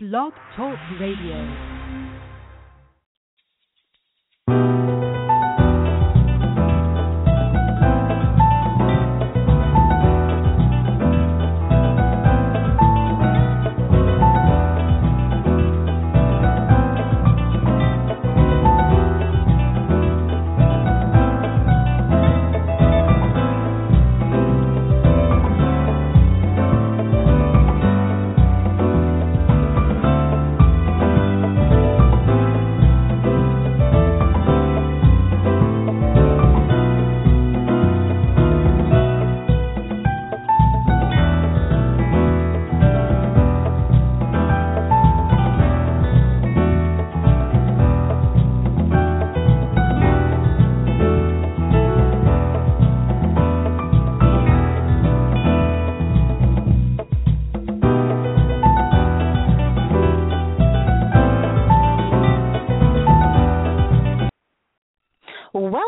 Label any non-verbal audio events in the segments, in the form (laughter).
Blog Talk Radio.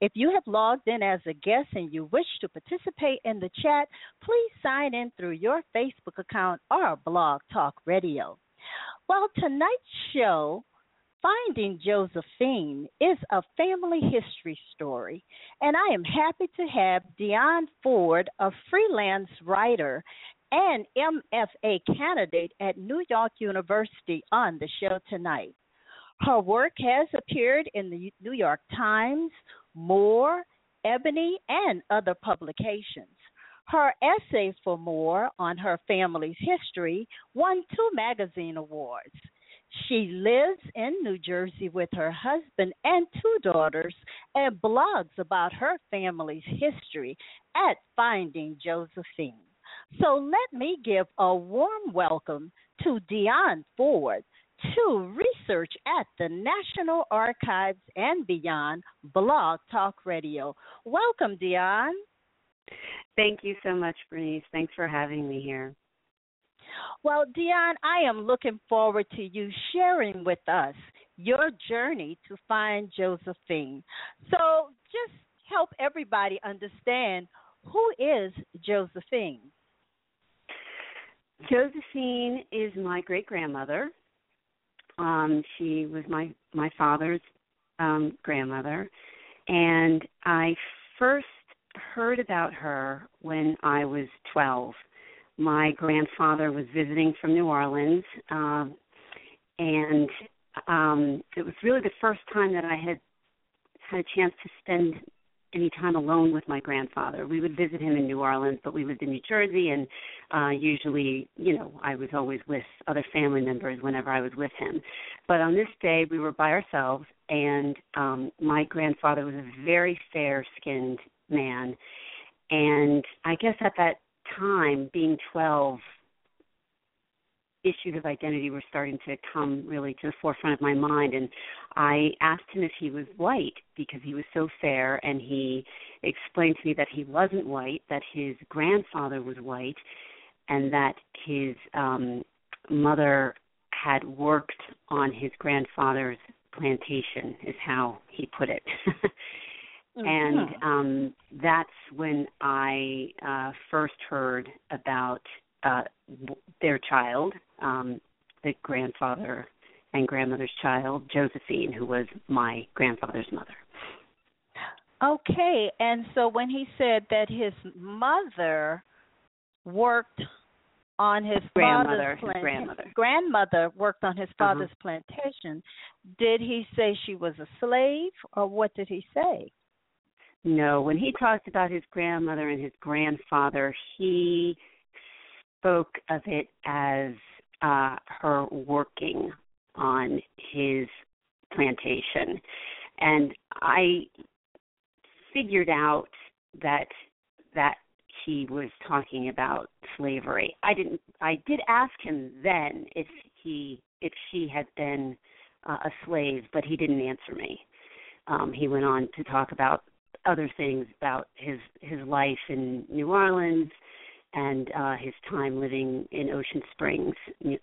If you have logged in as a guest and you wish to participate in the chat, please sign in through your Facebook account or Blog Talk Radio. Well, tonight's show, Finding Josephine, is a family history story, and I am happy to have Dionne Ford, a freelance writer and MFA candidate at New York University, on the show tonight. Her work has appeared in the New York Times, More, Ebony, and other publications. Her essay for More on her family's history won two magazine awards. She lives in New Jersey with her husband and two daughters and blogs about her family's history at Finding Josephine. So let me give a warm welcome to Dionne Ford, to research at the National Archives and Beyond Blog Talk Radio. Welcome, Dionne. Thank you so much, Bernice. Thanks for having me here. Well, Dionne, I am looking forward to you sharing with us your journey to find Josephine. So, just help everybody understand who is Josephine? Josephine is my great grandmother. Um, she was my my father's um, grandmother, and I first heard about her when I was 12. My grandfather was visiting from New Orleans, um, and um, it was really the first time that I had had a chance to spend any time alone with my grandfather. We would visit him in New Orleans, but we lived in New Jersey, and uh, usually, you know, I was always with other family members whenever I was with him. But on this day, we were by ourselves, and um, my grandfather was a very fair-skinned man, and I guess at that time, being 12, issues of identity were starting to come really to the forefront of my mind and I asked him if he was white because he was so fair and he explained to me that he wasn't white, that his grandfather was white and that his um mother had worked on his grandfather's plantation is how he put it. (laughs) mm-hmm. And um that's when I uh first heard about uh their child um, the grandfather and grandmother's child, Josephine, who was my grandfather's mother. Okay, and so when he said that his mother worked on his grandmother, father's his grandmother, grandmother worked on his uh-huh. father's uh-huh. plantation. Did he say she was a slave, or what did he say? No, when he talked about his grandmother and his grandfather, he spoke of it as uh, her working on his plantation. And I figured out that that he was talking about slavery. I didn't I did ask him then if he if she had been uh, a slave, but he didn't answer me. um, he went on to talk about other things about his his life in New Orleans and uh, his time living in Ocean Springs,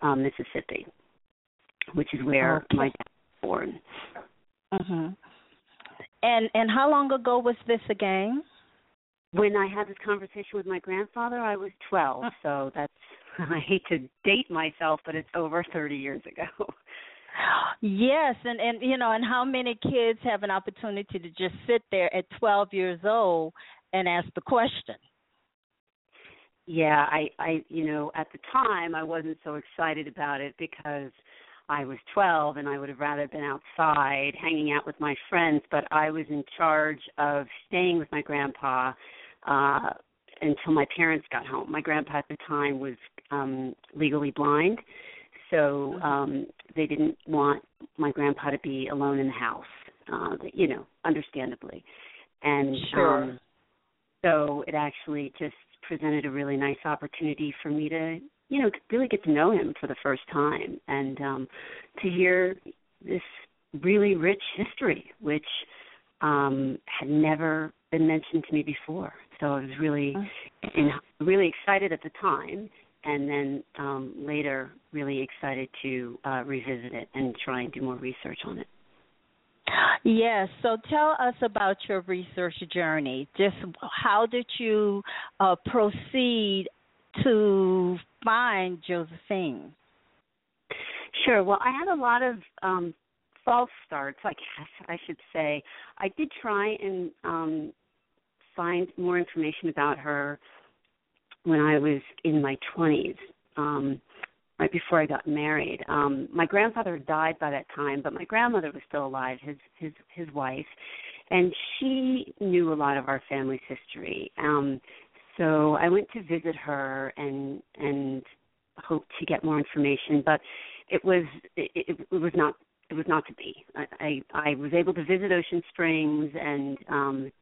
uh, Mississippi, which is where okay. my dad was born. Mhm. And and how long ago was this again? When I had this conversation with my grandfather, I was 12. So that's (laughs) I hate to date myself, but it's over 30 years ago. Yes, and and you know, and how many kids have an opportunity to just sit there at 12 years old and ask the question? Yeah, I I you know, at the time I wasn't so excited about it because I was 12 and I would have rather been outside hanging out with my friends, but I was in charge of staying with my grandpa uh until my parents got home. My grandpa at the time was um legally blind, so Mm-hmm. um they didn't want my grandpa to be alone in the house. Uh you know, understandably. And Sure. um so it actually just presented a really nice opportunity for me to you know really get to know him for the first time and um to hear this really rich history which um had never been mentioned to me before. So i was really in, really excited at the time and then um later really excited to uh revisit it and try and do more research on it Yes. So tell us about your research journey. Just how did you uh, proceed to find Josephine? Sure. Well, I had a lot of um false starts, I guess I should say. I did try and um find more information about her when I was in my 20s. Um right before I got married. Um my grandfather died by that time, but my grandmother was still alive, his his his wife, and she knew a lot of our family's history. Um so I went to visit her and and hoped to get more information, but it was it, it, it was not it was not to be. I, I I was able to visit Ocean Springs and um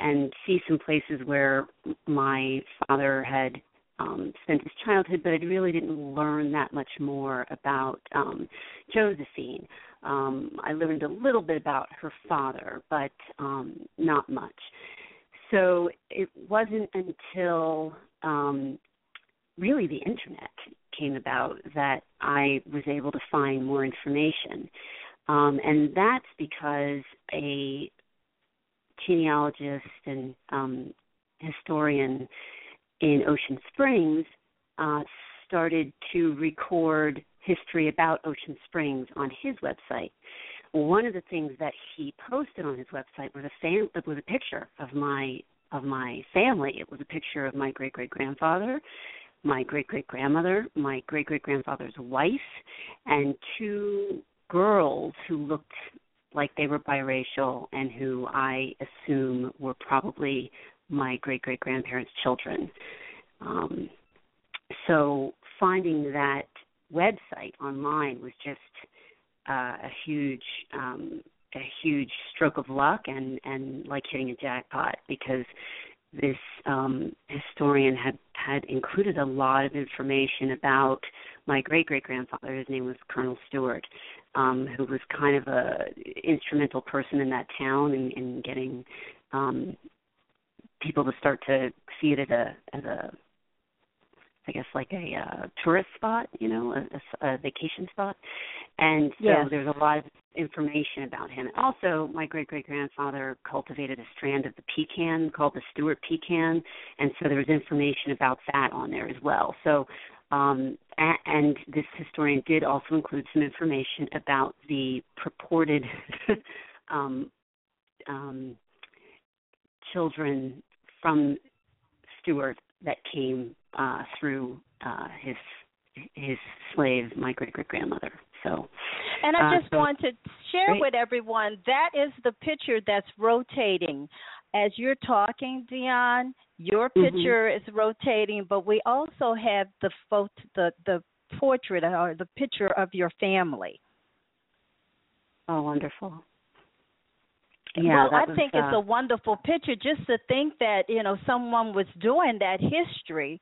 and see some places where my father had um spent his childhood but I really didn't learn that much more about um Josephine. Um I learned a little bit about her father but um not much. So it wasn't until um really the internet came about that I was able to find more information. Um and that's because a genealogist and um historian in Ocean Springs uh, started to record history about Ocean Springs on his website. One of the things that he posted on his website was a fam- was a picture of my of my family. It was a picture of my great great grandfather, my great great grandmother, my great great grandfather's wife, and two girls who looked like they were biracial and who I assume were probably my great great grandparents' children. Um, so finding that website online was just uh, a huge um, a huge stroke of luck and and like hitting a jackpot because this um, historian had had included a lot of information about my great great grandfather. His name was Colonel Stuart, um, who was kind of a instrumental person in that town in, in getting um, people to start to see it as a as a I guess like a uh, tourist spot, you know, a, a, a vacation spot. And so Yes. there's a lot of information about him. Also, my great great grandfather cultivated a strand of the pecan called the Stuart pecan, and so there's information about that on there as well. So, um, a, and this historian did also include some information about the purported (laughs) um, um, children from Stuart that came uh, through uh, his his slave, my great great grandmother. So, And I Uh, just so- want to share Great. with everyone that is the picture that's rotating. As you're talking, Dionne, your Mhm. picture is rotating, but we also have the photo, the the portrait or the picture of your family. oh, wonderful. Yeah, well, I was, think it's uh, a wonderful picture just to think that, you know, someone was doing that history,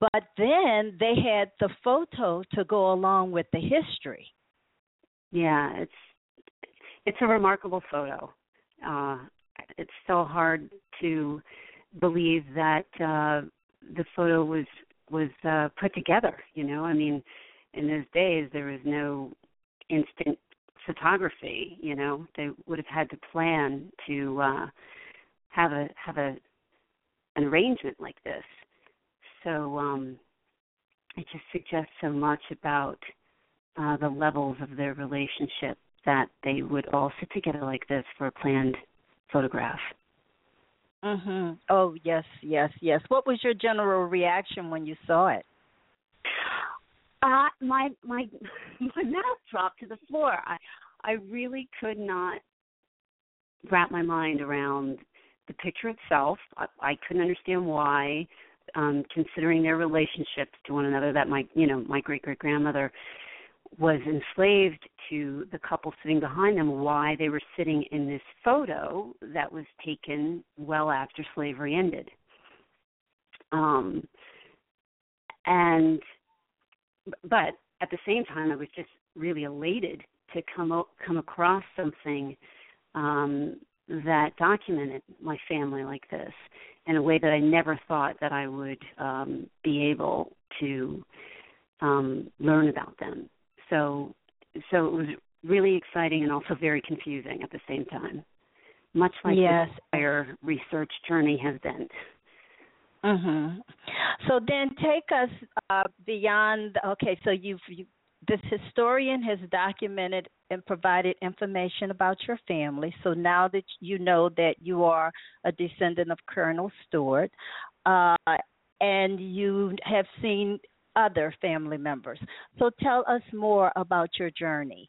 but then they had the photo to go along with the history. yeah, it's it's a remarkable photo. Uh, it's so hard to believe that uh, the photo was was uh, put together. You know, I mean, in those days there was no instant photography. You know, they would have had to plan to uh, have a have a an arrangement like this. So um, it just suggests so much about uh, the levels of their relationship that they would all sit together like this for a planned photograph. Mhm. Oh yes, yes, yes. What was your general reaction when you saw it? Uh my my (laughs) my mouth dropped to the floor. I I really could not wrap my mind around the picture itself. I, I couldn't understand why, um, considering their relationships to one another. That my you know my great great grandmother was enslaved to the couple sitting behind them. Why they were sitting in this photo that was taken well after slavery ended. Um, and but at the same time, I was just really elated to come o- come across something um, that documented my family like this in a way that I never thought that I would um, be able to um, learn about them. So, so it was really exciting and also very confusing at the same time, much like yes. the entire research journey has been. Mhm. So then take us uh, beyond. Okay, so you've you, this historian has documented and provided information about your family. So now that you know that you are a descendant of Colonel Stuart, uh, and you have seen other family members. So tell us more about your journey.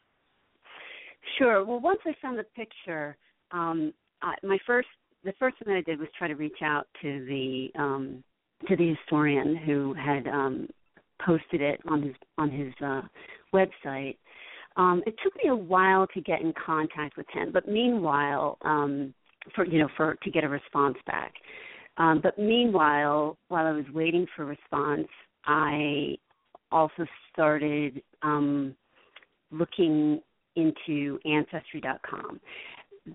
Sure. Well, once I found the picture, um, I, my first the first thing that I did was try to reach out to the um, to the historian who had um, posted it on his on his uh, website. Um, it took me a while to get in contact with him, but meanwhile, um, for you know, for to get a response back. Um, but meanwhile, while I was waiting for a response, I also started um, looking into Ancestry.com.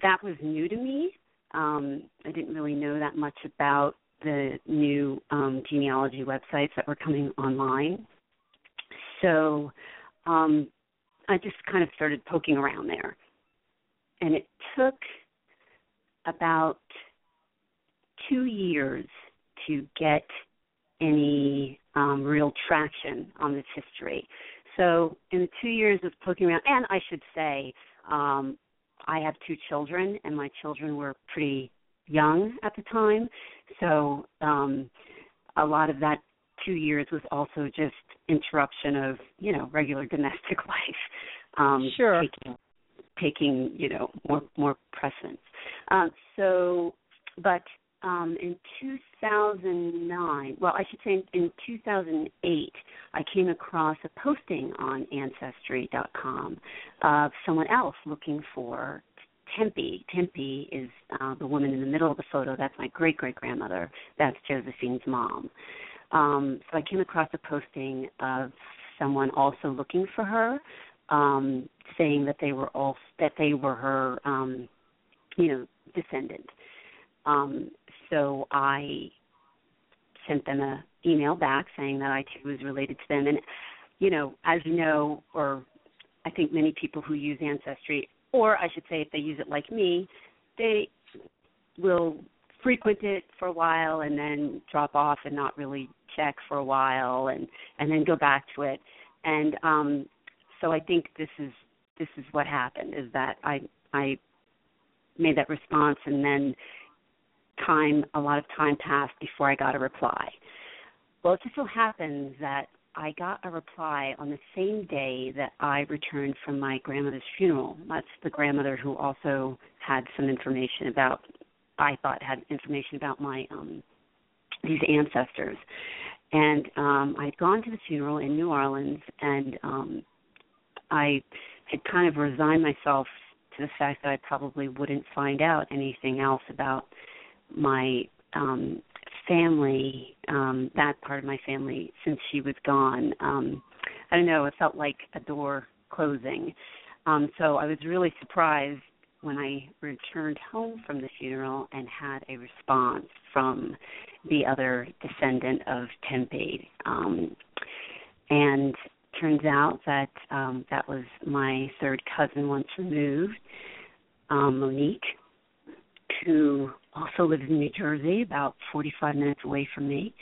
That was new to me. Um, I didn't really know that much about the new um, genealogy websites that were coming online. So um, I just kind of started poking around there. And it took about two years to get any um, real traction on this history. So, in the two years of poking around, and I should say, um, I have two children, and my children were pretty young at the time. So um, a lot of that two years was also just interruption of you know regular (laughs) domestic life. Um, sure. Taking, taking you know more more precedence. Um, so, but um, in 2009, well, I should say in, in 2008, I came across a posting on Ancestry.com of someone else looking for Tempy. Tempy is uh, the woman in the middle of the photo. That's my great great grandmother. That's Josephine's mom. Um, so I came across a posting of someone also looking for her, um, saying that they were all that they were her, um, you know, descendant. Um, so I sent them a email back saying that I too was related to them. And you know, as you know, or I think many people who use Ancestry or I should say, if they use it like me, they will frequent it for a while and then drop off and not really check for a while and and then go back to it. And um so I think this is this is what happened is that I I made that response and then time a lot of time passed before I got a reply. Well, it just so happens that I got a reply on the same day that I returned from my grandmother's funeral. That's the grandmother who also had some information about I thought had information about my um these ancestors. And um I'd gone to the funeral in New Orleans and um I had kind of resigned myself to the fact that I probably wouldn't find out anything else about my um family, um, that part of my family, since she was gone. Um, I don't know, it felt like a door closing. Um, so I was really surprised when I returned home from the funeral and had a response from the other descendant of Tempy. Um, and turns out that um, that was my third cousin once removed, um, Monique, who also lives in New Jersey, about 45 minutes away from me.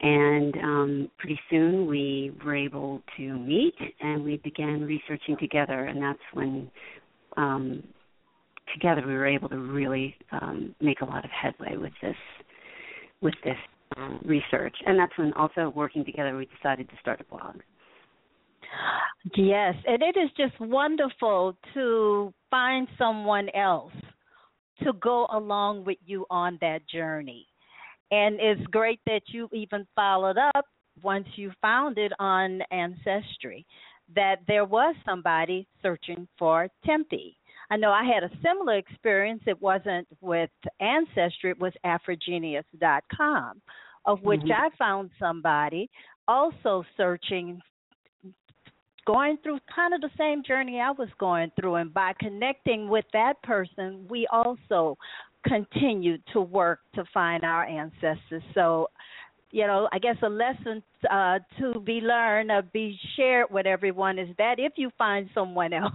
And um, pretty soon we were able to meet and we began researching together. And that's when um, together we were able to really um, make a lot of headway with this with this um, research. And that's when also working together we decided to start a blog. Yes, and it is just wonderful to find someone else to go along with you on that journey. And it's great that you even followed up once you found it on Ancestry that there was somebody searching for Tempy. I know I had a similar experience. It wasn't with Ancestry, it was AfriGeneas.com, of which mm-hmm. I found somebody also searching going through kind of the same journey I was going through. And by connecting with that person, we also continued to work to find our ancestors. So, you know, I guess a lesson uh, to be learned be shared with everyone is that if you find someone (laughs) else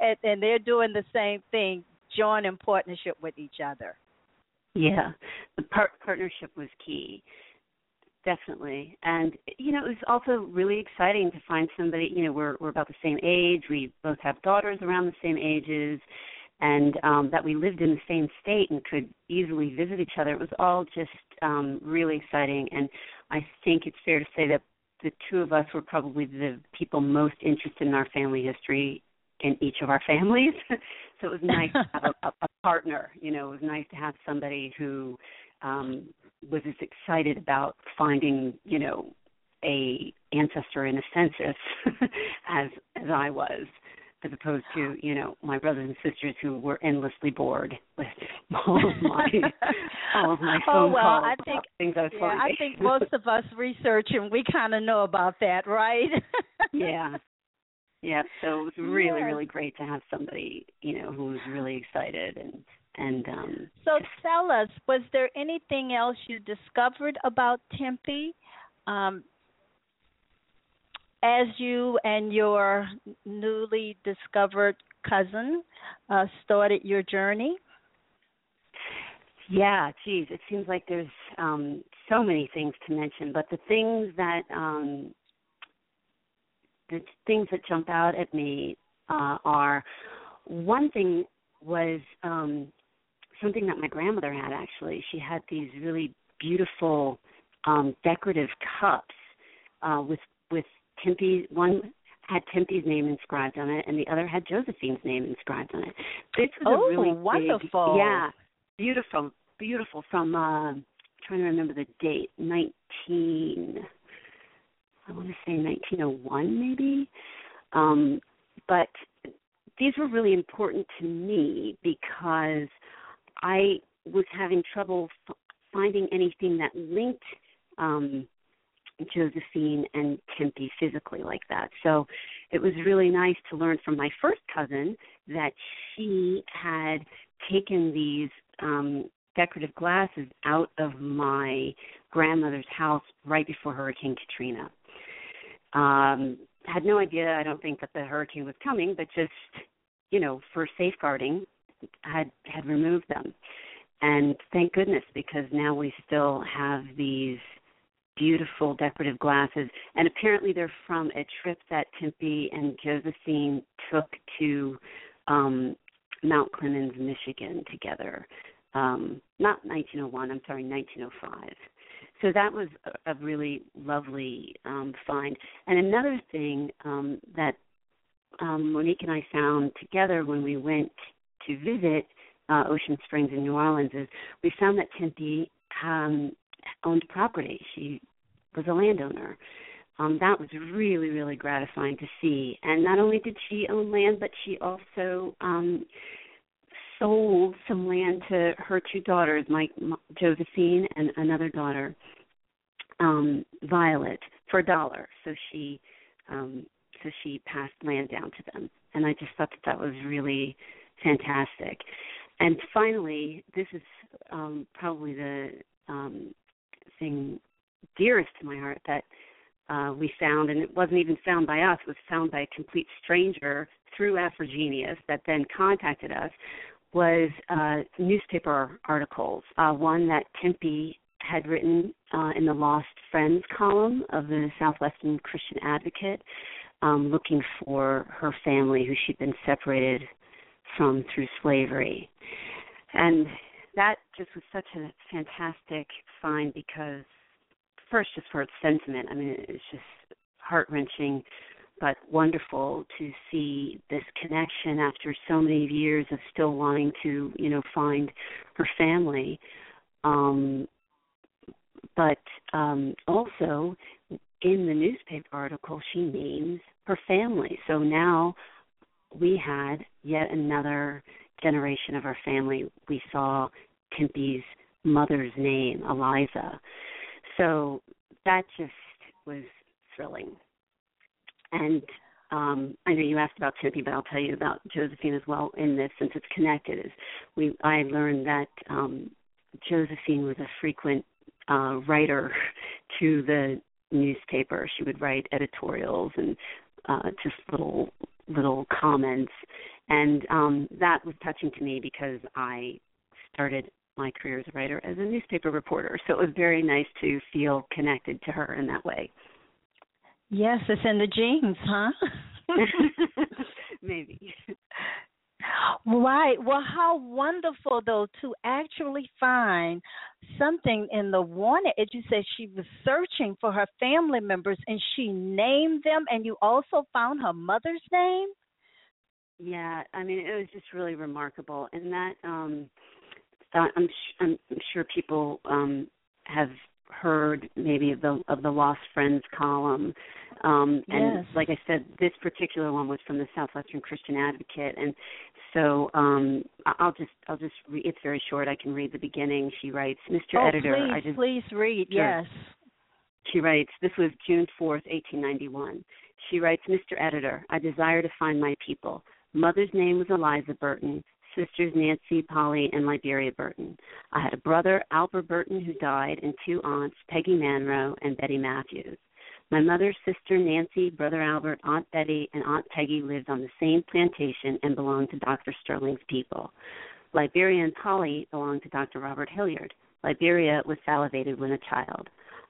and, and they're doing the same thing, join in partnership with each other. Yeah, the par- partnership was key definitely. And you know, it was also really exciting to find somebody. You know, we're we're about the same age. We both have daughters around the same ages, and um, that we lived in the same state and could easily visit each other. It was all just um, really exciting. And I think it's fair to say that the two of us were probably the people most interested in our family history in each of our families. (laughs) so it was nice to have (laughs) a, a partner. You know, it was nice to have somebody who um, was as excited about finding, you know, a ancestor in a census (laughs) as as I was, as opposed to you know my brothers and sisters who were endlessly bored with all of my (laughs) all of my oh, phone oh, well, calls. I think things I was yeah, I think most of us research and we kind of know about that, right? (laughs) yeah. Yeah, so it was really, really great to have somebody, you know, who was really excited and and um, so tell us, was there anything else you discovered about Tempy um, as you and your newly discovered cousin uh, started your journey? Yeah, geez, it seems like there's um, so many things to mention, but the things that um, the things that jump out at me uh, are one thing was um, something that my grandmother had actually. She had these really beautiful um decorative cups uh with with Tempy one had Tempy's name inscribed on it and the other had Josephine's name inscribed on it. This was oh, a really wonderful. Big, yeah. Beautiful. Beautiful from uh I'm trying to remember the date. Nineteen I want to say 1901 maybe. Um, but these were really important to me because I was having trouble f- finding anything that linked um, Josephine and Tempy physically like that. So it was really nice to learn from my first cousin that she had taken these um, decorative glasses out of my grandmother's house right before Hurricane Katrina. Um, had no idea, I don't think, that the hurricane was coming, but just, you know, for safeguarding, had had removed them. And thank goodness because now we still have these beautiful decorative glasses and apparently they're from a trip that Tempy and Josephine took to um Mount Clemens, Michigan together. Um not 1901, I'm sorry, 1905. So that was a, a really lovely um find. And another thing um that um Monique and I found together when we went to visit uh, Ocean Springs in New Orleans is we found that Tempy um, owned property. She was a landowner. Um, that was really, really gratifying to see. And not only did she own land, but she also um, sold some land to her two daughters, Mike, Josephine, and another daughter, um, Violet, for a dollar. So she, um, so she passed land down to them. And I just thought that that was really fantastic. And finally, this is um, probably the um, thing dearest to my heart that uh, we found, and it wasn't even found by us, it was found by a complete stranger through AfriGeneas that then contacted us, was uh, newspaper articles. Uh, one that Tempy had written uh, in the Lost Friends column of the Southwestern Christian Advocate, um, looking for her family who she'd been separated from through slavery. And that just was such a fantastic find because, first, just for its sentiment, I mean, it's just heart wrenching but wonderful to see this connection after so many years of still wanting to, you know, find her family. Um, but um, also in the newspaper article, she names her family. So now we had yet another generation of our family. We saw Tempy's mother's name, Eliza. So that just was thrilling. And um, I know you asked about Tempy, but I'll tell you about Josephine as well in this, since it's connected. Is we I learned that um, Josephine was a frequent uh, writer (laughs) to the newspaper. She would write editorials and uh, just little little comments, and um, that was touching to me because I started my career as a writer as a newspaper reporter. So it was very nice to feel connected to her in that way. Yes, it's in the genes, huh? (laughs) Maybe. Right. Well, how wonderful though to actually find something in the wanted. As you said, she was searching for her family members and she named them, and you also found her mother's name. Yeah, I mean, it was just really remarkable, and that um, I'm I'm sure people um have heard maybe of the of the lost friends column um and yes. like i said this particular one was from the southwestern christian advocate and so um i'll just i'll just re- it's very short i can read the beginning she writes mr oh, editor please, i just please read sure. yes she writes this was june fourth eighteen ninety one she writes mr editor i desire to find my people mother's name was eliza burton sisters Nancy, Polly, and Liberia Burton. I had a brother, Albert Burton, who died, and two aunts, Peggy Manroe and Betty Matthews. My mother's sister Nancy, brother Albert, Aunt Betty, and Aunt Peggy lived on the same plantation and belonged to Dr. Sterling's people. Liberia and Polly belonged to Dr. Robert Hilliard. Liberia was salivated when a child.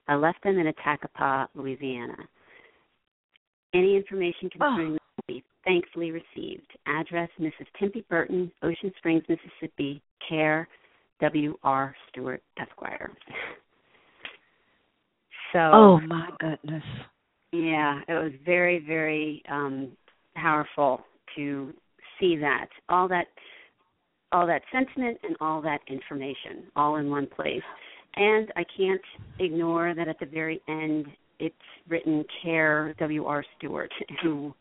I left them in Attakapas, Louisiana. Any information ah. concerning oh thankfully received. Address Mrs. Tempy Burton, Ocean Springs, Mississippi. Care W.R. Stuart, Esquire. (laughs) so. Oh my goodness. Yeah, it was very, very um, powerful to see that all that all that sentiment and all that information all in one place. And I can't ignore that at the very end it's written care W.R. Stuart, who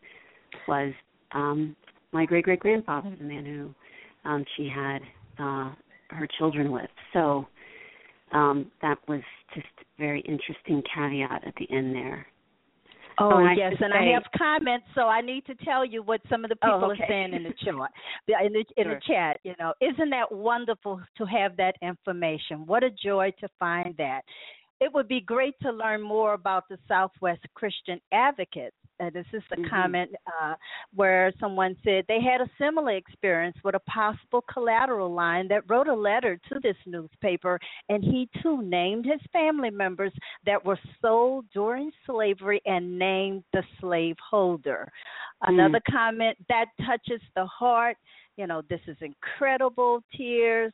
was um my great great grandfather, the man who um she had uh her children with. So um that was just a very interesting caveat at the end there. Oh, oh and yes, and say, I have comments, so I need to tell you what some of the oh, people okay. are saying in the (laughs) chat. In the in sure. the chat, you know, isn't that wonderful to have that information? What a joy to find that. It would be great to learn more about the Southwest Christian Advocates this is a mm-hmm. comment uh, where someone said they had a similar experience with a possible collateral line that wrote a letter to this newspaper, and he too named his family members that were sold during slavery and named the slaveholder. Mm. Another comment that touches the heart. You know, this is incredible tears.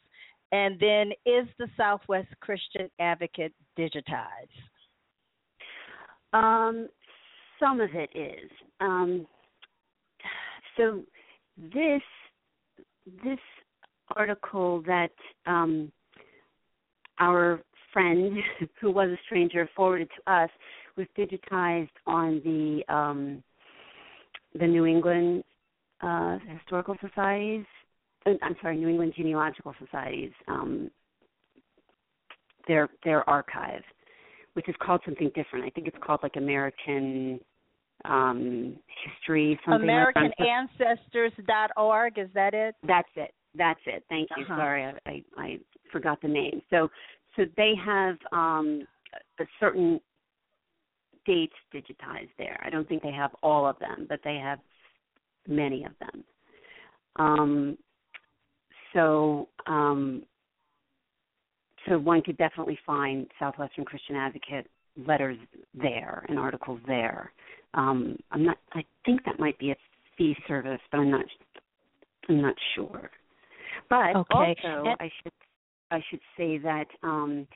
And then, is the Southwest Christian Advocate digitized? Um, some of it is. Um, so this this article that um, our friend (laughs) who was a stranger forwarded to us was digitized on the um, the New England uh, Historical Societies. I'm sorry, New England Genealogical Societies. Um, their their archive, which is called something different. I think it's called like American um, history, something like AmericanAncestors.org. Is that it? That's it. That's it. Thank you. Uh-huh. Sorry, I, I, I forgot the name. So, so they have um, a certain dates digitized there. I don't think they have all of them, but they have many of them. Um, so, um, so one could definitely find Southwestern Christian Advocate letters there and articles there. Um, I'm not. I think that might be a fee service, but I'm not. I'm not sure. But okay. also, and- I should I should say that um,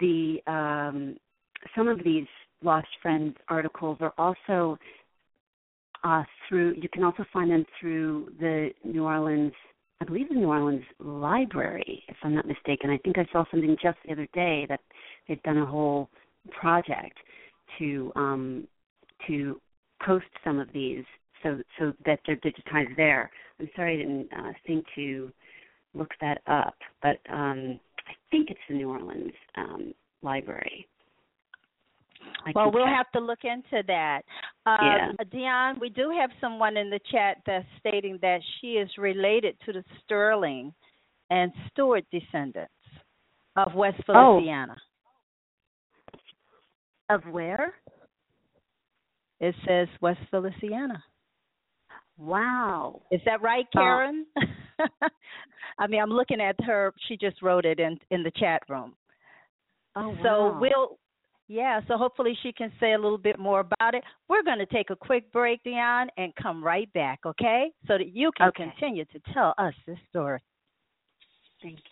the um, some of these lost friends articles are also uh, through. You can also find them through the New Orleans. I believe the New Orleans Library, if I'm not mistaken. I think I saw something just the other day that they've done a whole project to um, to post some of these so so that they're digitized there. I'm sorry I didn't uh, think to look that up, but um, I think it's the New Orleans um, Library. I well, we'll check. have to look into that. Uh, yeah. Dionne, we do have someone in the chat that's stating that she is related to the Sterling and Stuart descendants of West Feliciana. Oh. Of where? It says West Feliciana. Wow. Is that right, Karen? Uh, (laughs) I mean, I'm looking at her. She just wrote it in in the chat room. Oh, so wow. we'll yeah, so hopefully she can say a little bit more about it. We're going to take a quick break, Dionne, and come right back, okay? So that you can okay. continue to tell us this story. Thank you.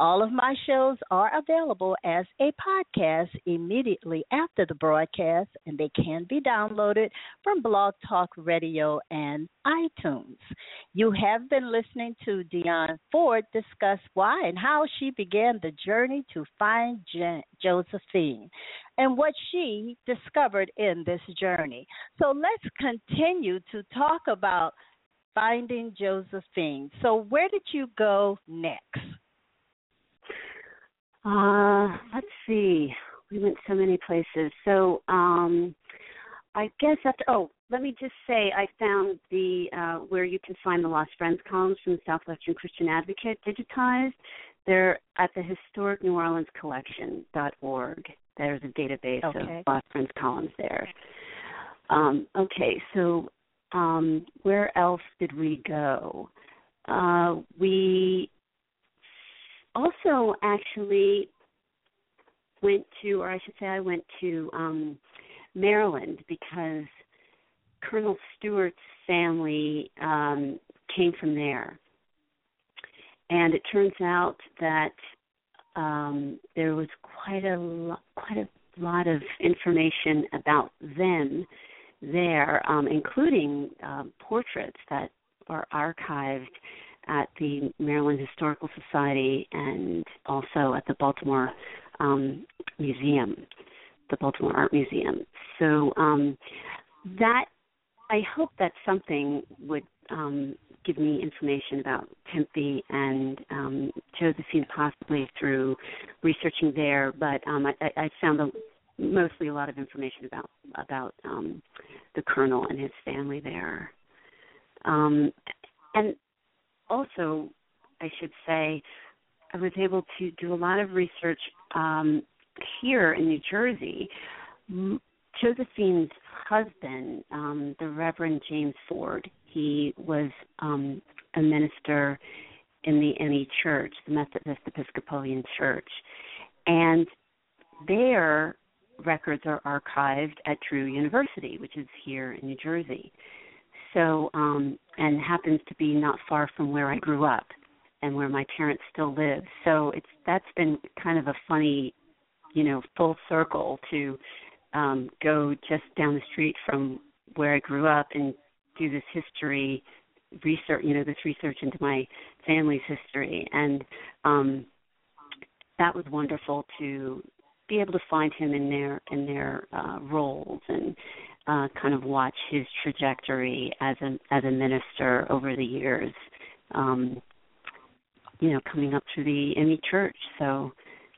All of my shows are available as a podcast immediately after the broadcast, and they can be downloaded from Blog Talk Radio and iTunes. You have been listening to Dionne Ford discuss why and how she began the journey to find Josephine and what she discovered in this journey. So let's continue to talk about finding Josephine. So, where did you go next? Uh, let's see. We went so many places. So, um, I guess after. Oh, let me just say, I found the uh, where you can find the Lost Friends columns from the Southwestern Christian Advocate digitized. They're at the Historic New Orleans Collection.org. There's a database okay. of Lost Friends columns there. Um, okay, so um, where else did we go? Uh, we also actually went to, or I should say, I went to um, Maryland because Colonel Stuart's family um, came from there, and it turns out that um, there was quite a lo- quite a lot of information about them there, um, including uh, portraits that are archived at the Maryland Historical Society and also at the Baltimore um, Museum. the Baltimore Art Museum. So um, that I hope that something would um, give me information about Tempy and um, Josephine, possibly through researching there. But um, I, I found a, mostly a lot of information about about um, the colonel and his family there. Um, and also, I should say, I was able to do a lot of research um, here in New Jersey. Josephine's husband, um, the Reverend James Ford, he was um, a minister in the ME Church, the Methodist Episcopalian Church, and their records are archived at Drew University, which is here in New Jersey. So, um, and happens to be not far from where I grew up and where my parents still live. So it's that's been kind of a funny, you know, full circle to um, go just down the street from where I grew up and do this history research, you know, this research into my family's history, and um, that was wonderful to be able to find him in their in their uh, rolls and uh, kind of watch his trajectory as a as a minister over the years. Um, you know, coming up through the ME Church. So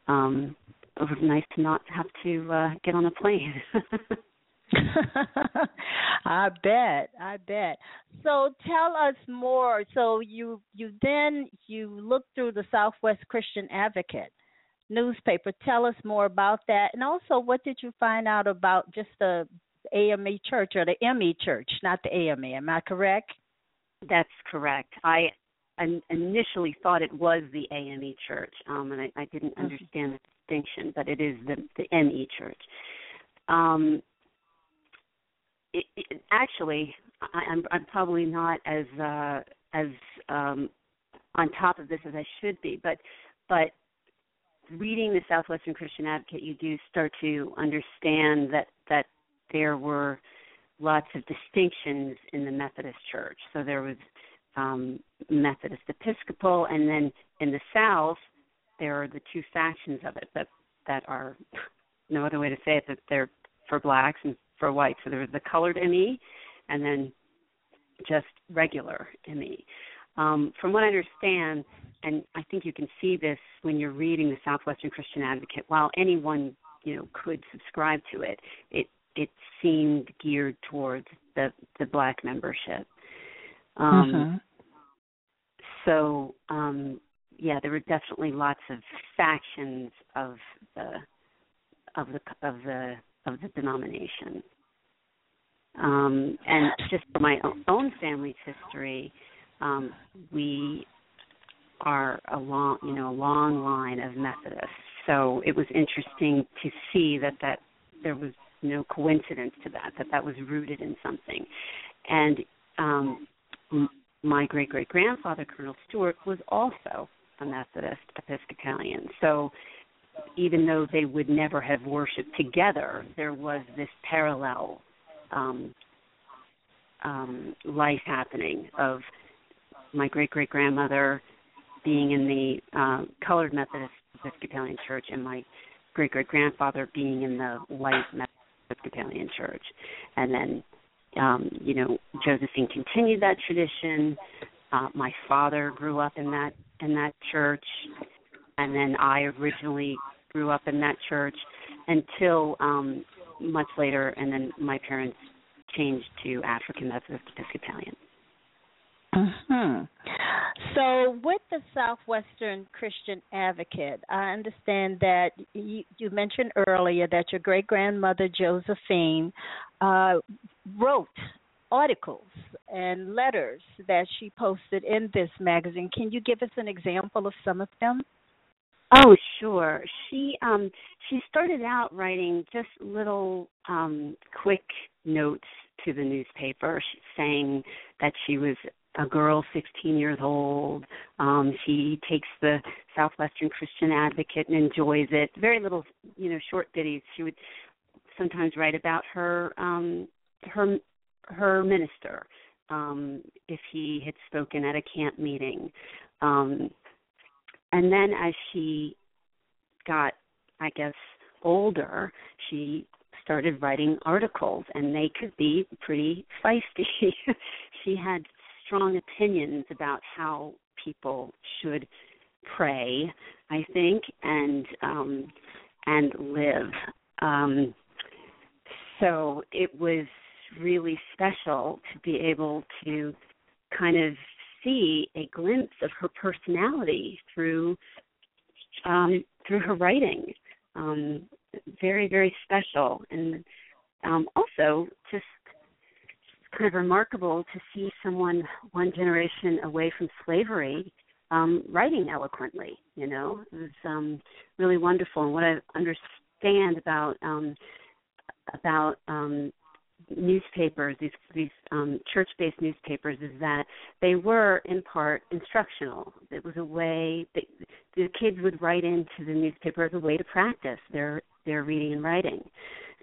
um, it was nice to not have to uh, get on a plane. (laughs) (laughs) I bet, I bet. So tell us more. So you you then you look through the Southwest Christian Advocate newspaper. Tell us more about that, and also what did you find out about just the AME Church or the ME Church, not the AME? Am I correct? That's correct. I initially thought it was the AME Church, um, and I, I didn't understand the distinction, but it is the the ME Church. Um, it, it, actually, I, I'm I'm probably not as uh, as um, on top of this as I should be, but but reading the Southwestern Christian Advocate, you do start to understand that that there were lots of distinctions in the Methodist Church. So there was um, Methodist Episcopal, and then in the South there are the two factions of it that that are no other way to say it that they're for blacks and for whites. So there's the colored ME, and then just regular ME. Um, from what I understand, and I think you can see this when you're reading the Southwestern Christian Advocate, while anyone you know could subscribe to it, it it seemed geared towards the the black membership. Um, uh-huh. So um, yeah, there were definitely lots of factions of the of the of the of the denomination. Um, and just for my own family's history, um, we are a long, you know, a long line of Methodists. So it was interesting to see that that there was no coincidence to that, that that was rooted in something. And um, my great great grandfather, Colonel Stuart, was also a Methodist Episcopalian. So even though they would never have worshiped together, there was this parallel um, um, life happening of my great great grandmother being in the uh, colored Methodist Episcopalian Church and my great great grandfather being in the white Methodist Episcopalian Church, and then um, you know Josephine continued that tradition. Uh, my father grew up in that in that church, and then I originally grew up in that church until um, much later, and then my parents changed to African Methodist Episcopalian. Hmm. So, with the Southwestern Christian Advocate, I understand that you, you mentioned earlier that your great grandmother Josephine uh, wrote articles and letters that she posted in this magazine. Can you give us an example of some of them? Oh, sure. She um she started out writing just little um quick notes to the newspaper saying that she was a girl 16 years old. Um, she takes the Southwestern Christian Advocate and enjoys it. Very little, you know, short ditties. She would sometimes write about her um, her her minister um, if he had spoken at a camp meeting. Um, and then as she got, I guess, older, she started writing articles, and they could be pretty feisty. (laughs) she had strong opinions about how people should pray, I think, and um, and live. Um, so it was really special to be able to kind of see a glimpse of her personality through um, through her writing. Um, very very special, and um, also just kind of remarkable to see someone one generation away from slavery um, writing eloquently. You know, it was um, really wonderful. And what I understand about um, about um, newspapers, these these um, church-based newspapers, is that they were in part instructional. It was a way that the kids would write into the newspaper as a way to practice their their reading and writing.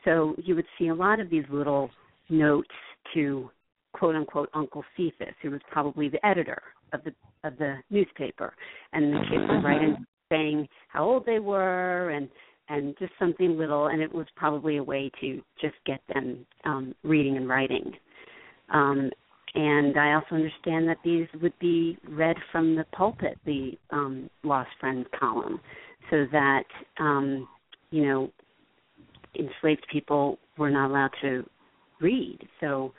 So you would see a lot of these little notes to quote unquote Uncle Cephas, who was probably the editor of the of the newspaper, and the kids would write in saying how old they were and and just something little, and it was probably a way to just get them um, reading and writing. Um, and I also understand that these would be read from the pulpit, the um, Lost Friends column, so that um, you know enslaved people were not allowed to read. So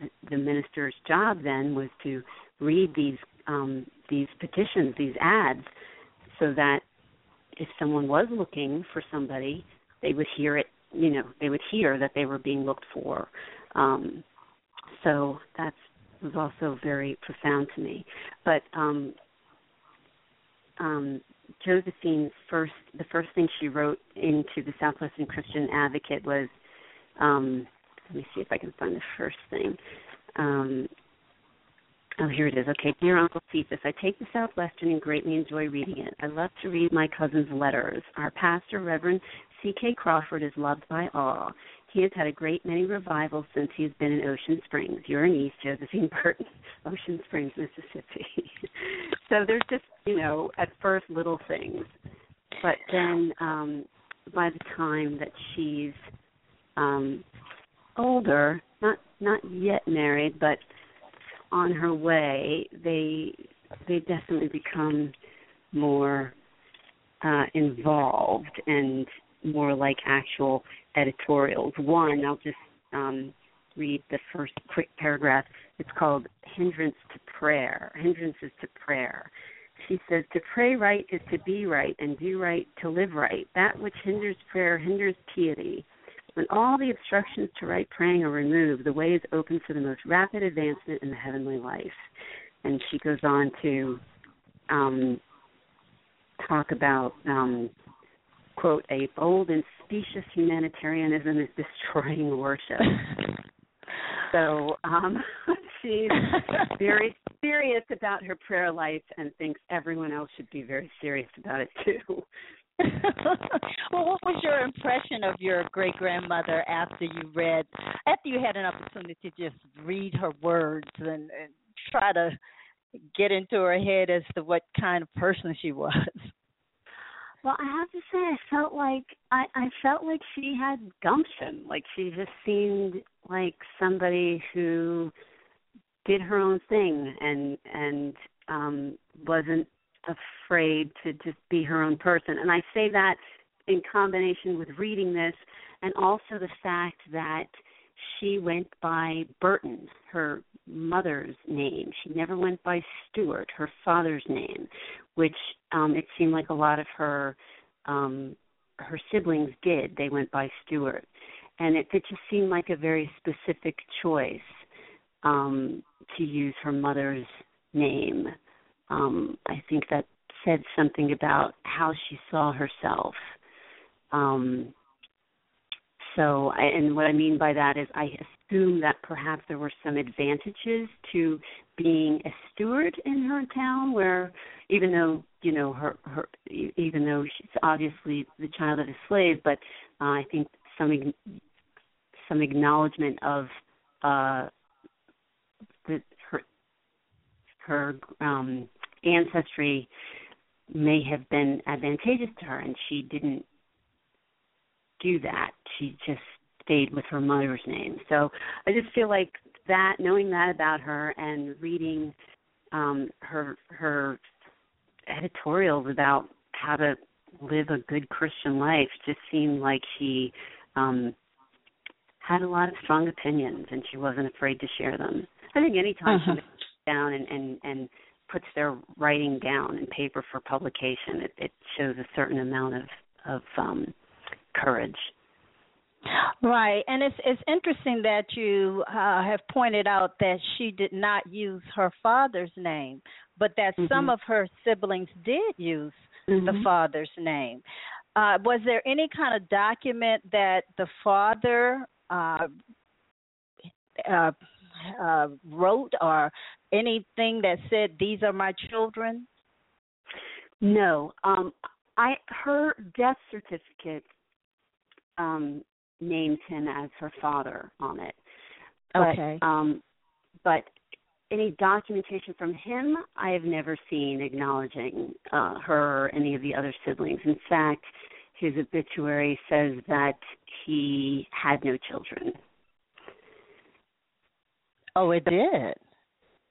the, the minister's job then was to read these um, these petitions, these ads, so that if someone was looking for somebody, they would hear it. You know, they would hear that they were being looked for. Um, so that was also very profound to me. But um, um, first, the first thing she wrote into the Southwestern Christian Advocate was, um, let me see if I can find the first thing. Um, Oh, here it is. Okay, dear Uncle Cephas, I take the Southwestern and greatly enjoy reading it. I love to read my cousin's letters. Our pastor, Reverend C.K. Crawford, is loved by all. He has had a great many revivals since he has been in Ocean Springs. Your niece, Josephine Burton, (laughs) Ocean Springs, Mississippi. (laughs) so there's just, you know, at first little things. But then um by the time that she's um older, not not yet married, but on her way, they they definitely become more uh, involved and more like actual editorials. One, I'll just um, read the first quick paragraph. It's called Hindrance to Prayer. Hindrances to Prayer. She says, To pray right is to be right, and do right to live right. That which hinders prayer hinders piety. When all the obstructions to right praying are removed, the way is open for the most rapid advancement in the heavenly life. And she goes on to um, talk about, um, quote, a bold and specious humanitarianism is destroying worship. (laughs) so um, (laughs) she's very serious about her prayer life and thinks everyone else should be very serious about it too. (laughs) well, what was your impression of your great grandmother after you read, after you had an opportunity to just read her words and, and try to get into her head as to what kind of person she was? Well, I have to say, I felt like I, I felt like she had gumption. Like she just seemed like somebody who did her own thing and and um wasn't afraid to just be her own person. And I say that in combination with reading this and also the fact that she went by Burton, her mother's name. She never went by Stuart, her father's name, which um it seemed like a lot of her um her siblings did. They went by Stuart. And it, it just seemed like a very specific choice um to use her mother's name um, I think that said something about how she saw herself. Um, so, I, and what I mean by that is, I assume that perhaps there were some advantages to being a Stuart in her town, where even though you know her, her even though she's obviously the child of a slave, but uh, I think some some acknowledgement of uh, the, her um, ancestry may have been advantageous to her, and she didn't do that. She just stayed with her mother's name. So I just feel like that, knowing that about her and reading um, her her editorials about how to live a good Christian life just seemed like she um had a lot of strong opinions and she wasn't afraid to share them. I think anytime uh-huh. Down and, and and puts their writing down in paper for publication, it, it shows a certain amount of of um courage. Right, and it's it's interesting that you uh, have pointed out that she did not use her father's name, but that mm-hmm. some of her siblings did use mm-hmm. the father's name. Uh, was there any kind of document that the father uh, uh, uh, wrote or anything that said these are my children? No. Um, I her death certificate um, named him as her father on it. But, okay. Um, but any documentation from him, I have never seen acknowledging uh, her or any of the other siblings. In fact, his obituary says that he had no children. Oh, it did.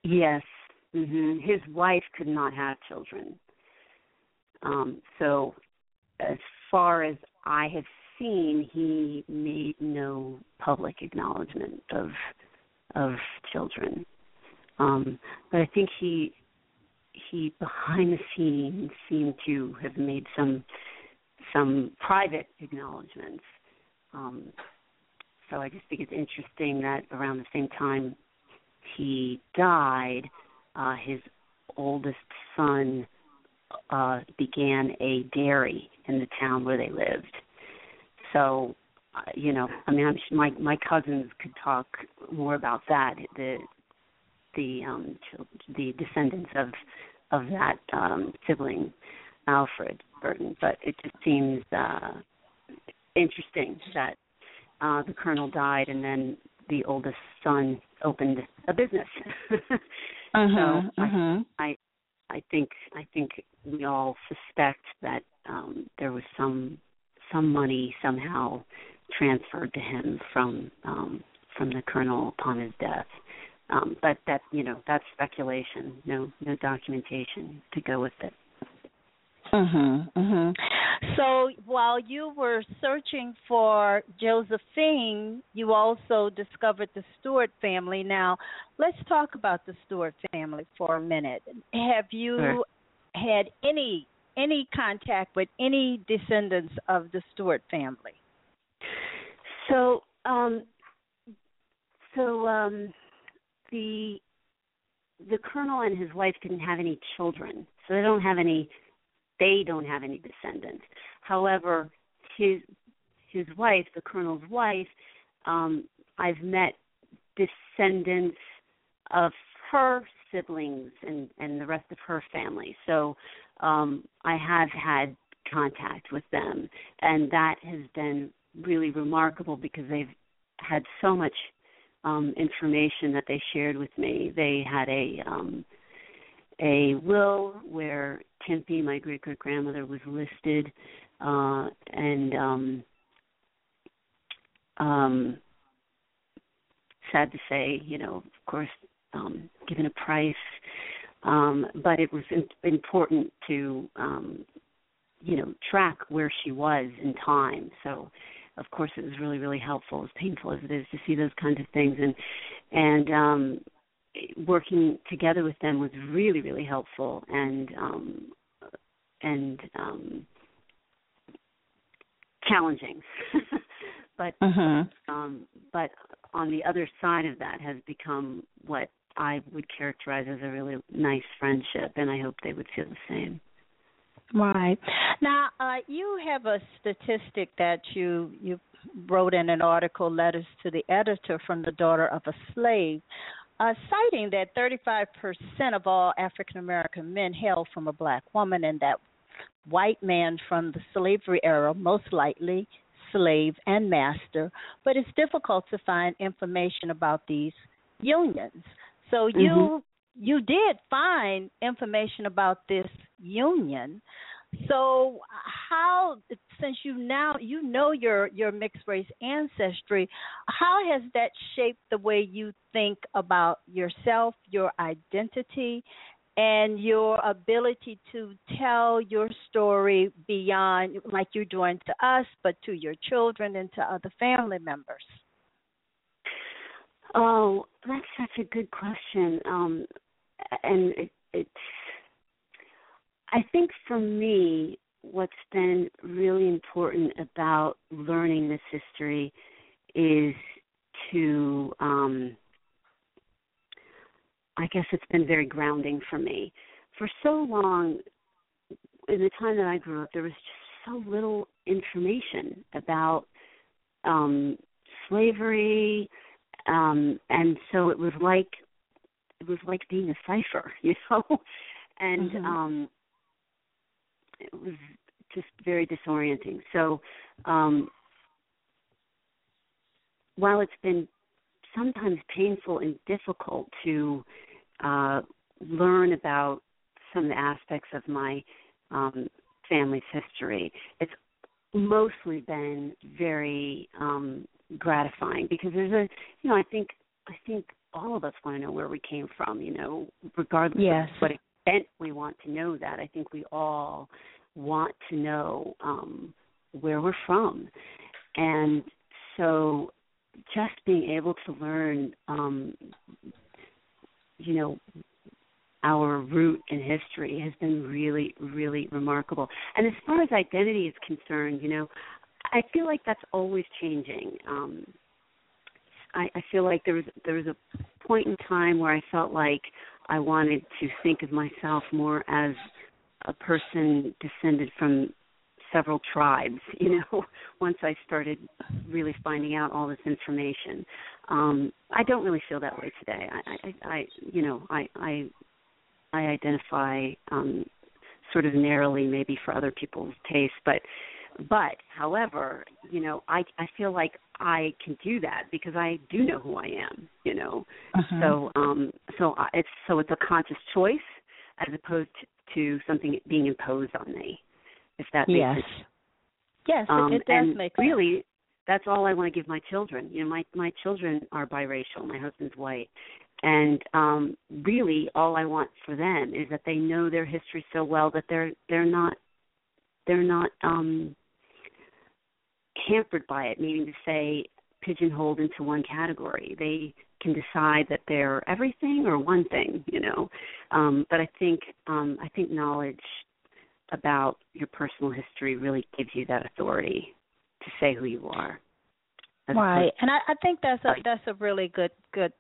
Yes. hmm His wife could not have children. Um, so, as far as I have seen, he made no public acknowledgement of of children. Um, but I think he he behind the scenes seemed to have made some some private acknowledgments. Um, so I just think it's interesting that around the same time he died, uh, his oldest son uh, began a dairy in the town where they lived. So, uh, you know, I mean, I'm, my my cousins could talk more about that. The the um the descendants of of that um sibling Alfred Burton, but it just seems uh interesting that uh the colonel died and then the oldest son opened a business. (laughs) uh-huh, so uh-huh. I, I I think I think we all suspect that um there was some some money somehow transferred to him from um from the colonel upon his death. Um, but that you know that's speculation. No no documentation to go with it. Mhm. Mhm. So while you were searching for Josephine, you also discovered the Stuart family. Now, let's talk about the Stuart family for a minute. Have you sure. had any any contact with any descendants of the Stuart family? So, um so um the the colonel and his wife didn't have any children, so they don't have any they don't have any descendants. However, his his wife, the colonel's wife, um, I've met descendants of her siblings and and the rest of her family. So um, I have had contact with them, and that has been really remarkable because they've had so much um, information that they shared with me. They had a um, a will where Tempy, my great great grandmother, was listed, uh, and um, um, sad to say, you know, of course, um, given a price, um, but it was in- important to, um, you know, track where she was in time. So of course it was really really helpful as painful as it is to see those kinds of things and and um working together with them was really really helpful and um and um challenging (laughs) but uh-huh. um but on the other side of that has become what I would characterize as a really nice friendship and I hope they would feel the same Right. Now, uh, you have a statistic that you you wrote in an article, letters to the editor from the daughter of a slave, uh, citing that 35% of all African American men hail from a black woman, and that white man from the slavery era most likely slave and master. But it's difficult to find information about these unions. So you mm-hmm you did find information about this union. So, how since you now you know your your mixed race ancestry, how has that shaped the way you think about yourself, your identity, and your ability to tell your story beyond like you're doing to us, but to your children and to other family members? Oh, that's such a good question. Um, and it, it's, I think for me, what's been really important about learning this history is to, um, I guess it's been very grounding for me. For so long, in the time that I grew up, there was just so little information about um, slavery, um and so it was like it was like being a cipher (laughs) you know and mm-hmm. um it was just very disorienting so um while it's been sometimes painful and difficult to uh learn about some of the aspects of my um family's history it's mostly been very um gratifying because there's a you know I think I think all of us want to know where we came from you know regardless yes. of what extent we want to know that I think we all want to know um where we're from and so just being able to learn um you know our root in history has been really really remarkable and as far as identity is concerned you know I feel like that's always changing. Um, I, I feel like there was there was a point in time where I felt like I wanted to think of myself more as a person descended from several tribes. (laughs) You know, once I started really finding out all this information, um, I don't really feel that way today. I, I, I you know, I, I, I identify um, sort of narrowly, maybe for other people's taste, but but however, you know, I I feel like I can do that because I do know who I am, you know. Uh-huh. So um so I, it's so it's a conscious choice as opposed to, something being imposed on me. If that makes yes. sense. Yes, um, it, does make sense. Really, that's all I want to give my children. You know, my my children are biracial. My husband's white, and um really all I want for them is that they know their history so well that they're they're not they're not um hampered by it, meaning to say pigeonholed into one category. They can decide that they're everything or one thing, you know. Um, but I think um, I think knowledge about your personal history really gives you that authority to say who you are. Right, and I, I think that's a that's a really good good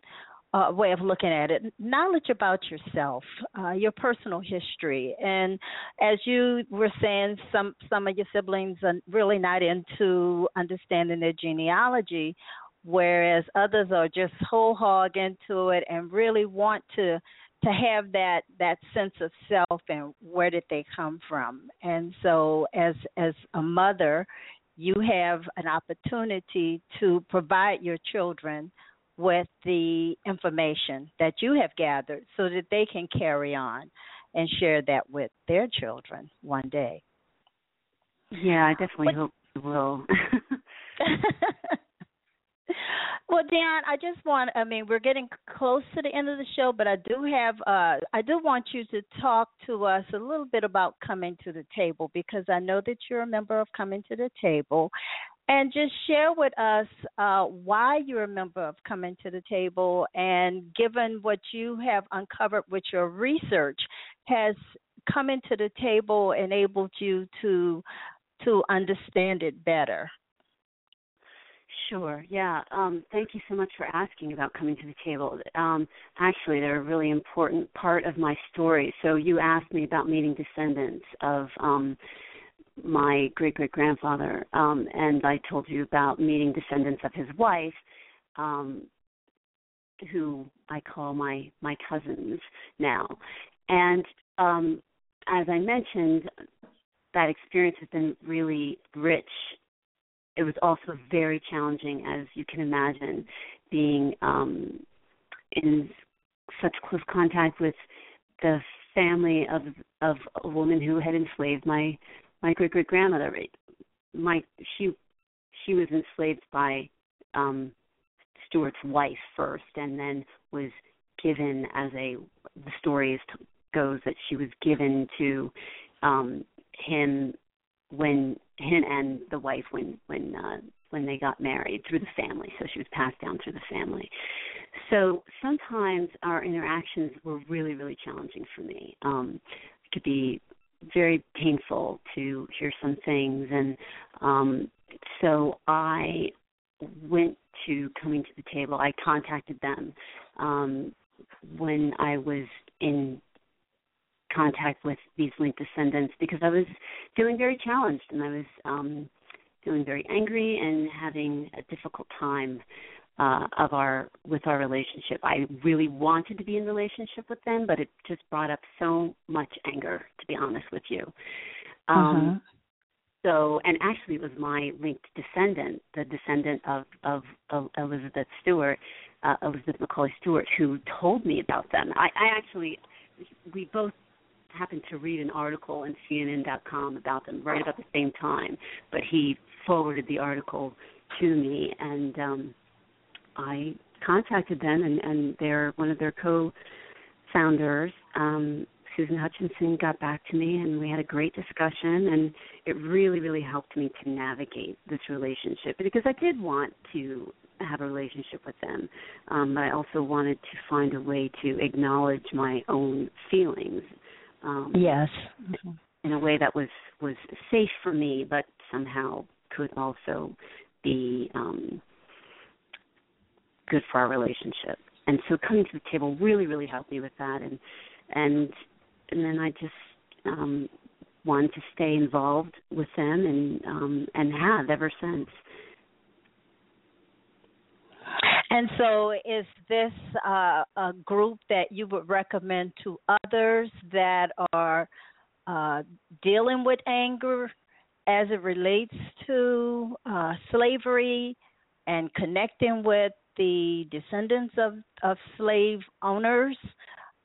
uh, way of looking at it. Knowledge about yourself, uh, your personal history, and as you were saying, some some of your siblings are really not into understanding their genealogy, whereas others are just whole hog into it and really want to to have that that sense of self and where did they come from. And so, as as a mother, you have an opportunity to provide your children with the information that you have gathered so that they can carry on and share that with their children one day. Yeah, I definitely but, hope you will. (laughs) well, Dionne, I just want I mean, we're getting close to the end of the show, but I do have uh I do want you to talk to us a little bit about coming to the table because I know that you're a member of coming to the table and just share with us uh, why you're a member of Coming to the Table, and given what you have uncovered with your research, has coming to the table enabled you to to understand it better? Sure. Yeah. Um, thank you so much for asking about coming to the table. Um, actually, they're a really important part of my story. So you asked me about meeting descendants of um, my great great grandfather, um, and I told you about meeting descendants of his wife, um, who I call my my cousins now. And um, as I mentioned, that experience has been really rich. It was also very challenging, as you can imagine, being um, in such close contact with the family of of a woman who had enslaved my my great great grandmother. My she she was enslaved by um Stuart's wife first, and then was given as a the story is, goes that she was given to um him when him and the wife when when uh when they got married through the family so she was passed down through the family so sometimes our interactions were really really challenging for me um could be very painful to hear some things. And um so i went to coming to the table. I contacted them um when i was in contact with these linked descendants because I was feeling very challenged and I was um, feeling very angry and having a difficult time uh, of our with our relationship. I really wanted to be in relationship with them, but it just brought up so much anger, to be honest with you. Um, uh-huh. So, and actually, it was my linked descendant, the descendant of of, of Elizabeth Stuart, uh, Elizabeth Macaulay Stuart, who told me about them. I, I actually, we both happened to read an article in CNN.com about them right about the same time, but he forwarded the article to me, and um, I contacted them, and, and they're one of their co-founders. Um, Susan Hutchison got back to me, and we had a great discussion, and it really, really helped me to navigate this relationship because I did want to have a relationship with them, um, but I also wanted to find a way to acknowledge my own feelings um, yes. In a way that was was safe for me, but somehow could also be um, good for our relationship. And so coming to the table really, really helped me with that. And and and then I just um, wanted to stay involved with them and um, and have ever since. And so, is this uh, a group that you would recommend to others that are uh, dealing with anger as it relates to uh, slavery and connecting with the descendants of, of slave owners?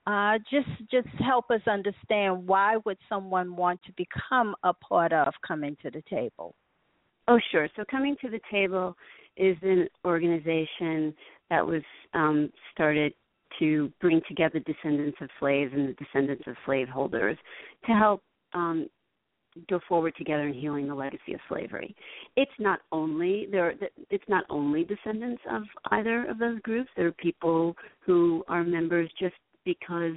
Uh, just just help us understand why would someone want to become a part of coming to the table? Oh, sure. So coming to the table is an organization that was um, started to bring together descendants of slaves and the descendants of slaveholders to help um, go forward together in healing the legacy of slavery. It's not only there. It's not only descendants of either of those groups. There are people who are members just because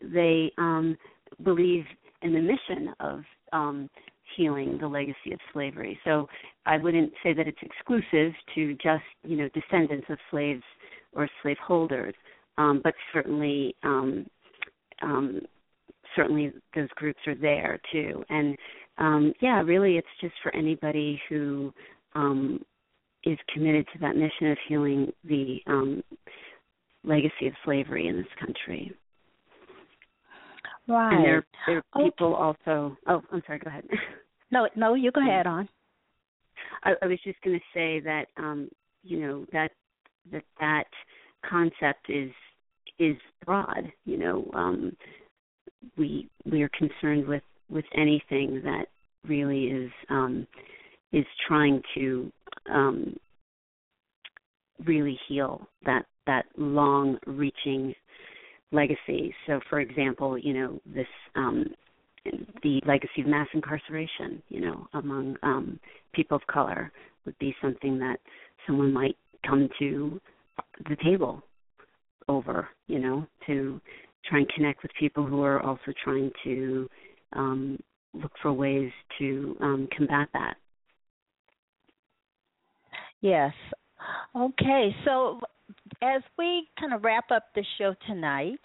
they um, believe in the mission of um, healing the legacy of slavery. So I wouldn't say that it's exclusive to just you know descendants of slaves or slaveholders, um, but certainly um, um, certainly those groups are there too. And um, yeah, really, it's just for anybody who um, is committed to that mission of healing the um, legacy of slavery in this country. Right. And there, there are people okay. also. Oh, I'm sorry. Go ahead. (laughs) No, no, you go ahead on. I, I was just going to say that um, you know that that that concept is is broad. You know, um, we we are concerned with with anything that really is um, is trying to um, really heal that that long reaching legacy. So, for example, you know this um, the legacy of mass incarceration, you know, among um, people of color would be something that someone might come to the table over, you know, to try and connect with people who are also trying to um, look for ways to um, combat that. Yes. Okay, so as we kind of wrap up the show tonight,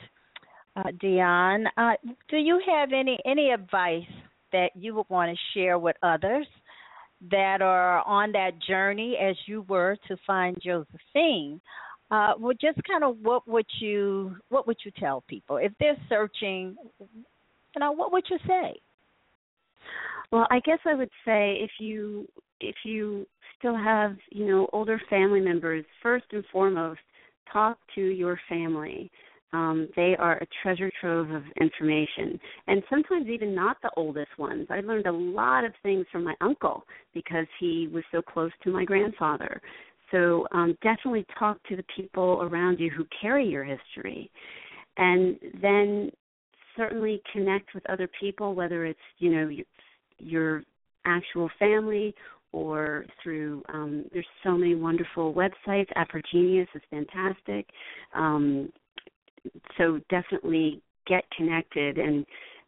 uh, Dionne, uh, do you have any any advice that you would want to share with others that are on that journey as you were to find Josephine? Uh, well, just kind of what would you what would you tell people if they're searching? You know, what would you say? Well, I guess I would say if you if you still have you know older family members, first and foremost, talk to your family um, they are a treasure trove of information, and sometimes even not the oldest ones. I learned a lot of things from my uncle because he was so close to my grandfather. So um, definitely talk to the people around you who carry your history, and then certainly connect with other people, whether it's you know your, your actual family or through um, there's so many wonderful websites. AfriGeneas is fantastic. Um, so definitely get connected and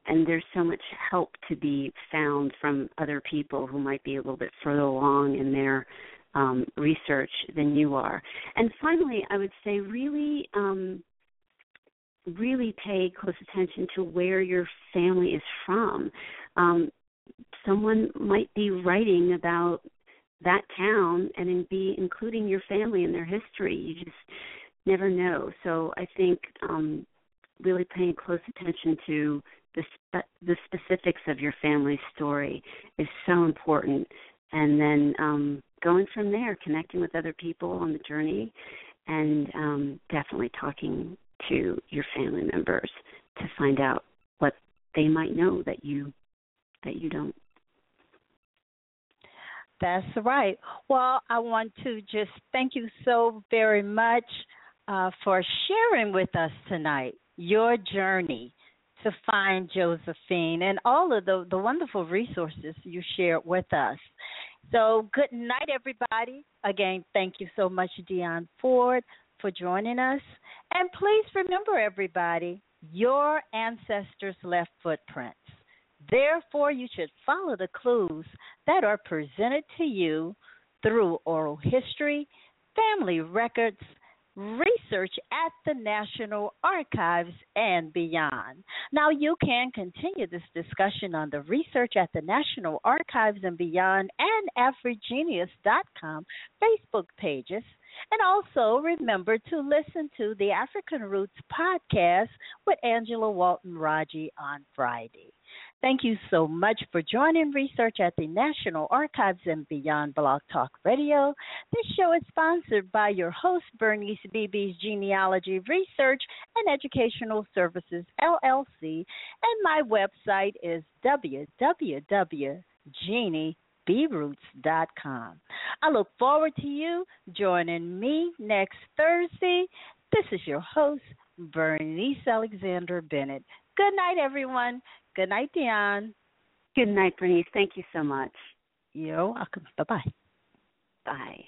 and there's so much help to be found from other people who might be a little bit further along in their um, research than you are. And finally, I would say really, um, really pay close attention to where your family is from. Um, someone might be writing about that town and be including your family in their history. You just never know. So I think um, really paying close attention to the spe- the specifics of your family's story is so important, and then um, going from there, connecting with other people on the journey, and um, definitely talking to your family members to find out what they might know that you that you don't. That's right. Well, I want to just thank you so very much uh, for sharing with us tonight your journey to find Josephine and all of the, the wonderful resources you shared with us. So, good night, everybody. Again, thank you so much, Dionne Ford, for joining us. And please remember, everybody, your ancestors left footprints. Therefore, you should follow the clues that are presented to you through oral history, family records, research at the National Archives and beyond. Now, you can continue this discussion on the Research at the National Archives and Beyond and AfriGeneas.com Facebook pages. And also remember to listen to the African Roots podcast with Angela Walton Raji on Friday. Thank you so much for joining research at the National Archives and Beyond Blog Talk Radio. This show is sponsored by your host, Bernice Beebe's Genealogy Research and Educational Services, LLC, and my website is www.geniebroots.com. I look forward to you joining me next Thursday. This is your host, Bernice Alexander Bennett. Good night, everyone. Good night, Dionne. Good night, Bernice. Thank you so much. You're welcome. Bye-bye. Bye.